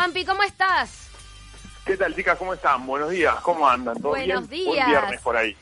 Juanpi, ¿cómo estás? ¿Qué tal, chicas? ¿Cómo están? Buenos días. ¿Cómo andan? ¿Todo Buenos bien? días. Buen viernes por ahí.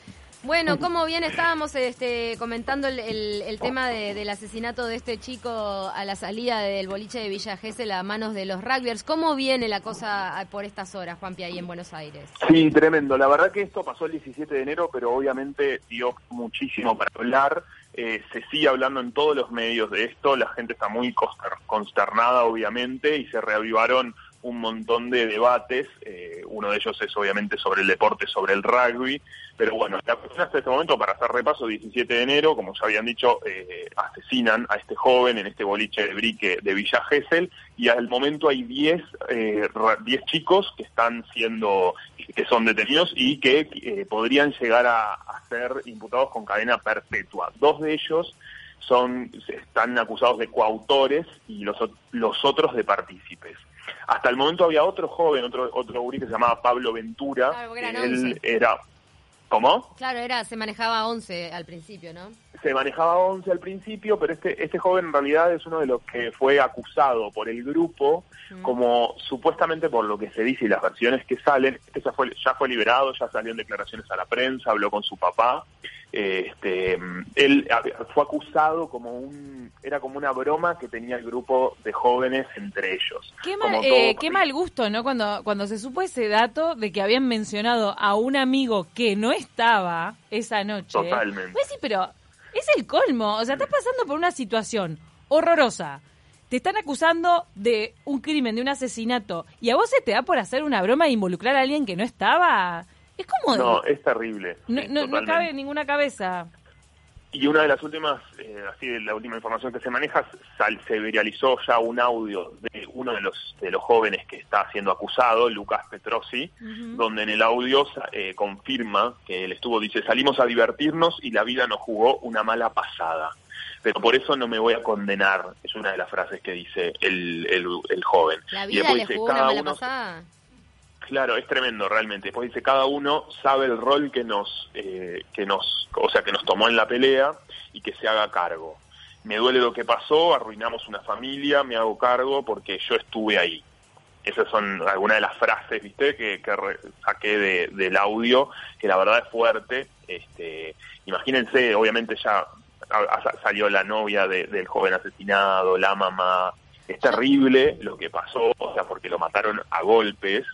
Bueno, ¿cómo bien estábamos este, comentando el, el- el tema de- del asesinato de este chico a la salida del boliche de Villa Gesell a manos de los rugbyers? ¿Cómo viene la cosa por estas horas, Juanpi, ahí en Buenos Aires? Sí, tremendo. La verdad que esto pasó el 17 de enero, pero obviamente dio muchísimo para hablar. Eh, se sigue hablando en todos los medios de esto. La gente está muy conster- consternada, obviamente, y se reavivaron un montón de debates. Eh, uno de ellos es obviamente sobre el deporte, sobre el rugby. Pero bueno, hasta este momento, para hacer repaso, 17 de enero, como ya habían dicho, eh, asesinan a este joven en este boliche de brique de Villa Gesell y al momento hay 10 eh, ra- 10 chicos que están siendo, que son detenidos y que eh, podrían llegar a, a ser imputados con cadena perpetua. Dos de ellos son están acusados de coautores y los, los otros de partícipes. Hasta el momento había otro joven, otro otro gurí que se llamaba Pablo Ventura. Claro, porque eran Él 11. era ¿Cómo? Claro, era, se manejaba 11 al principio, ¿no? se manejaba 11 al principio, pero este, este joven en realidad es uno de los que fue acusado por el grupo, Mm. como supuestamente por lo que se dice y las versiones que salen, este ya fue, ya fue liberado, ya salió en declaraciones a la prensa, habló con su papá, este, él fue acusado como un, era como una broma que tenía el grupo de jóvenes entre ellos. Qué mal, eh, qué mal gusto, ¿no? Cuando, cuando se supo ese dato de que habían mencionado a un amigo que no estaba esa noche. Totalmente. Pues sí, pero es el colmo. O sea, estás pasando por una situación horrorosa. Te están acusando de un crimen, de un asesinato, y a vos se te da por hacer una broma e involucrar a alguien que no estaba. Es como. No, es terrible. no, cabe en ninguna cabeza. Y una de las últimas, eh, así de la última información que se maneja, sal- se viralizó ya un audio de uno de los de los jóvenes que está siendo acusado, Lucas Petrosi, donde en el audio eh, confirma que él estuvo, dice, salimos a divertirnos y la vida nos jugó una mala pasada. Pero por eso no me voy a condenar, es una de las frases que dice el, el, el joven. La Y después le dice, una "Cada mala pasada. Claro, es tremendo realmente. Después dice cada uno sabe el rol que nos, eh, que nos, o sea, que nos tomó en la pelea y que se haga cargo. Me duele lo que pasó, arruinamos una familia, me hago cargo porque yo estuve ahí. Esas son algunas de las frases, viste, que, que saqué de- del audio, que la verdad es fuerte. Este, imagínense, obviamente ya salió la novia de- del joven asesinado, la mamá. Es terrible lo que pasó, o sea, porque lo mataron a golpes.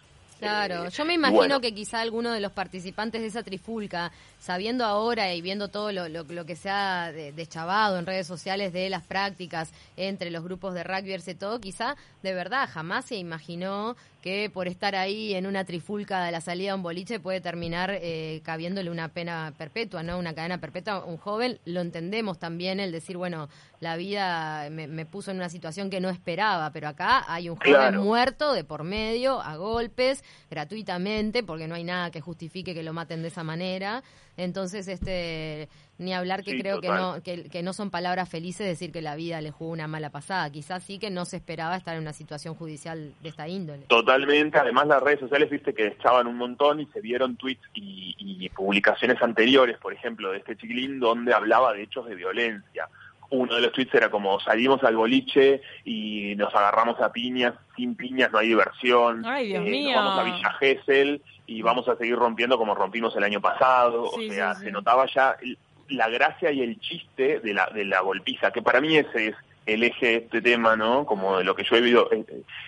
Claro, yo me imagino bueno, que quizá alguno de los participantes de esa trifulca, sabiendo ahora y viendo todo lo, lo- lo que se ha de- deschavado en redes sociales de las prácticas entre los grupos de rugbyers y todo, quizá de verdad jamás se imaginó que por estar ahí en una trifulca de la salida a un boliche puede terminar eh, cabiéndole una pena perpetua, ¿no? Una cadena perpetua a un joven. Lo entendemos también el decir, bueno, la vida me, me puso en una situación que no esperaba, pero acá hay un joven Claro. muerto de por medio, a golpes, gratuitamente, porque no hay nada que justifique que lo maten de esa manera. Entonces, este, ni hablar que Sí, creo que no, que, que no son palabras felices decir que la vida le jugó una mala pasada. Quizás sí que no se esperaba estar en una situación judicial de esta índole. Totalmente, además las redes sociales, viste que echaban un montón y se vieron tweets y, y publicaciones anteriores, por ejemplo, de este chiquilín donde hablaba de hechos de violencia. Uno de los tweets era como salimos al boliche y nos agarramos a piñas, sin piñas no hay diversión, Ay, Dios Eh, nos mío. vamos a Villa Gesell y vamos a seguir rompiendo como rompimos el año pasado, Sí, o sea, sí, sí. se notaba ya el- la gracia y el chiste de la, de la golpiza, que para mí ese es el eje de este tema, ¿no? Como de lo que yo he, visto- he-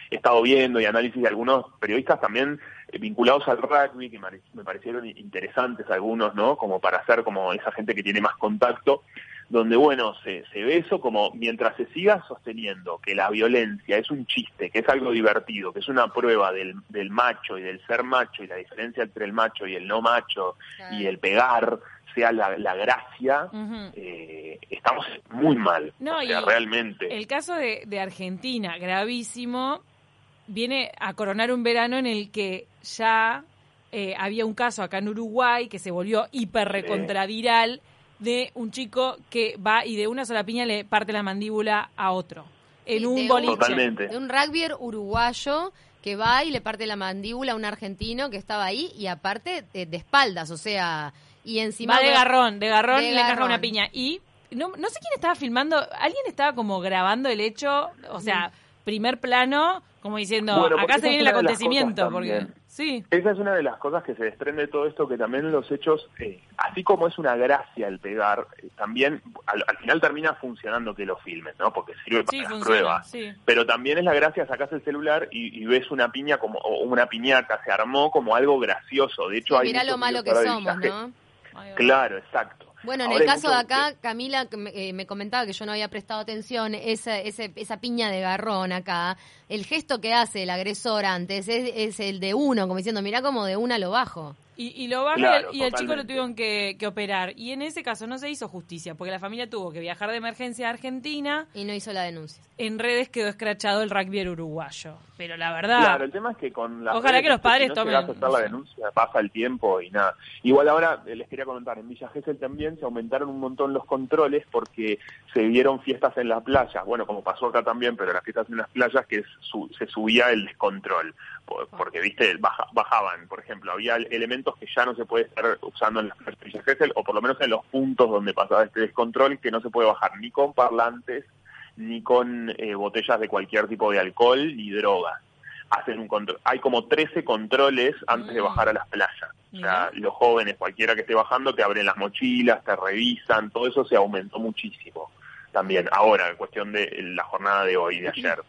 he estado viendo y análisis de algunos periodistas también eh, vinculados al rugby, que me parecieron interesantes algunos, ¿no? Como para hacer como esa gente que tiene más contacto, donde, bueno, se, se ve eso como mientras se siga sosteniendo que la violencia es un chiste, que es algo divertido, que es una prueba del, del macho y del ser macho y la diferencia entre el macho y el no macho y el pegar sea la, la gracia, eh, estamos muy mal. No, o sea, y realmente. El caso de, de Argentina, gravísimo, viene a coronar un verano en el que ya eh, había un caso acá en Uruguay que se volvió hiper recontraviral de un chico que va y de una sola piña le parte la mandíbula a otro. En un de boliche. Totalmente. De un rugbyer uruguayo que va y le parte la mandíbula a un argentino que estaba ahí y aparte de, de espaldas, o sea, y encima... Va de garrón, de garrón De y le garrón. una piña. Y no, no sé quién estaba filmando, alguien estaba como grabando el hecho, o sea, primer plano, Como diciendo, Bueno, acá se viene el acontecimiento. Porque, sí, Esa es una de las cosas que se desprende de todo esto, que también los hechos, eh, así como es una gracia el pegar, eh, también al, al final termina funcionando que lo filmen, ¿no? Porque sirve para sí, las funciona. pruebas. Sí. Pero también es la gracia, sacás el celular y, y ves una piña como, o una piñata, se armó como algo gracioso. De hecho, Sí, hay mirá lo malo que somos, ¿no? Claro, exacto. Bueno, en Ahora el caso de acá, Camila eh, me comentaba que yo no había prestado atención, esa, esa piña de garrón acá, el gesto que hace el agresor antes es, es el de uno, como diciendo, mirá como de una lo bajo. Y, y lo baja Claro, y el chico lo tuvieron que, que operar. Y en ese caso no se hizo justicia, porque la familia tuvo que viajar de emergencia a Argentina. Y no hizo la denuncia. En redes quedó escrachado el rugby uruguayo. Pero la verdad, Claro, el tema es que con la Ojalá que los padres si no tomen- a hacer la denuncia, pasa el tiempo y nada. Igual ahora eh, les quería comentar, en Villa Gesell también se aumentaron un montón los controles porque se vieron fiestas en las playas. Bueno, como pasó acá también, pero las fiestas en las playas que su- se subía el descontrol. Por- Porque, viste, baja- bajaban, por ejemplo, había elementos que ya no se puede estar usando en las Villa Gesell, o por lo menos en los puntos donde pasaba este descontrol, que no se puede bajar ni con parlantes, ni con eh, botellas de cualquier tipo de alcohol ni drogas. Hacen un control. Hay como 13 controles antes de Mm. bajar a las playas. O sea, los jóvenes, cualquiera que esté bajando, te abren las mochilas, te revisan, todo eso se aumentó muchísimo también. Ahora, cuestión de la jornada de hoy, de ayer.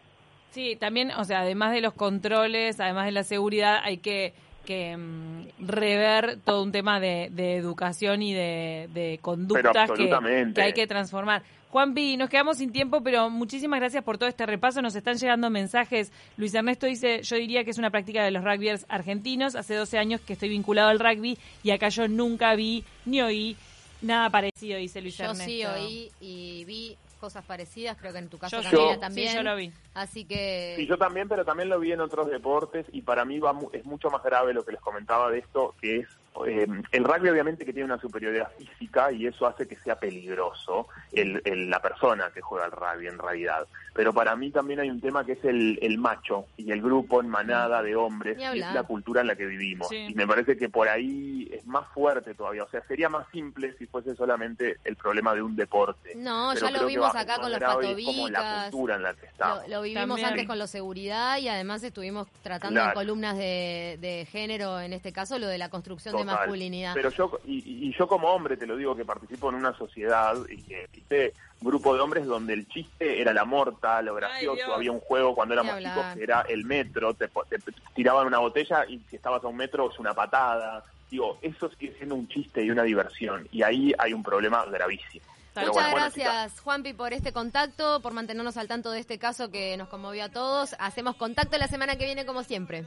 Sí, también, o sea, además de los controles, además de la seguridad, hay que, que mm, rever todo un tema de, de educación y de, de conductas que, hay que transformar. Juanpi, nos quedamos sin tiempo, pero muchísimas gracias por todo este repaso. Nos están llegando mensajes. Luis Ernesto dice, yo diría que es una práctica de los rugbyers argentinos. Hace 12 años que estoy vinculado al rugby y acá yo nunca vi ni oí nada parecido, dice Luis Yo Ernesto. sí oí y vi cosas parecidas, creo que en tu caso Yo también. sí, yo lo vi. Así que... Sí, yo también, pero también lo vi en otros deportes y para mí va mu- es mucho más grave lo que les comentaba de esto, que es eh, el rugby obviamente que tiene una superioridad física y eso hace que sea peligroso el, el- la persona que juega al rugby en realidad. Pero para mí también hay un tema que es el, el macho y el grupo en manada de hombres, y es la cultura en la que vivimos. Sí. Y me parece que por ahí es más fuerte todavía, o sea, sería más simple si fuese solamente el problema de un deporte. No, Pero ya lo vimos acá con los como la patobicas. cultura en la que estamos. Lo, lo vivimos También. antes con la seguridad y además estuvimos tratando en columnas de, de género, en este caso, lo de la construcción de Total. masculinidad. Pero yo, y, y yo como hombre te lo digo que participo en una sociedad y que hice grupo de hombres donde el chiste era la morta, lo gracioso. Había un juego cuando éramos chicos que era el metro, te, po- te tiraban una botella y si estabas a un metro es una patada. Digo, eso sigue siendo un chiste y una diversión. Y ahí hay un problema gravísimo. Pero Muchas bueno, bueno, gracias, Juanpi, por este contacto, por mantenernos al tanto de este caso que nos conmovió a todos. Hacemos contacto la semana que viene, como siempre.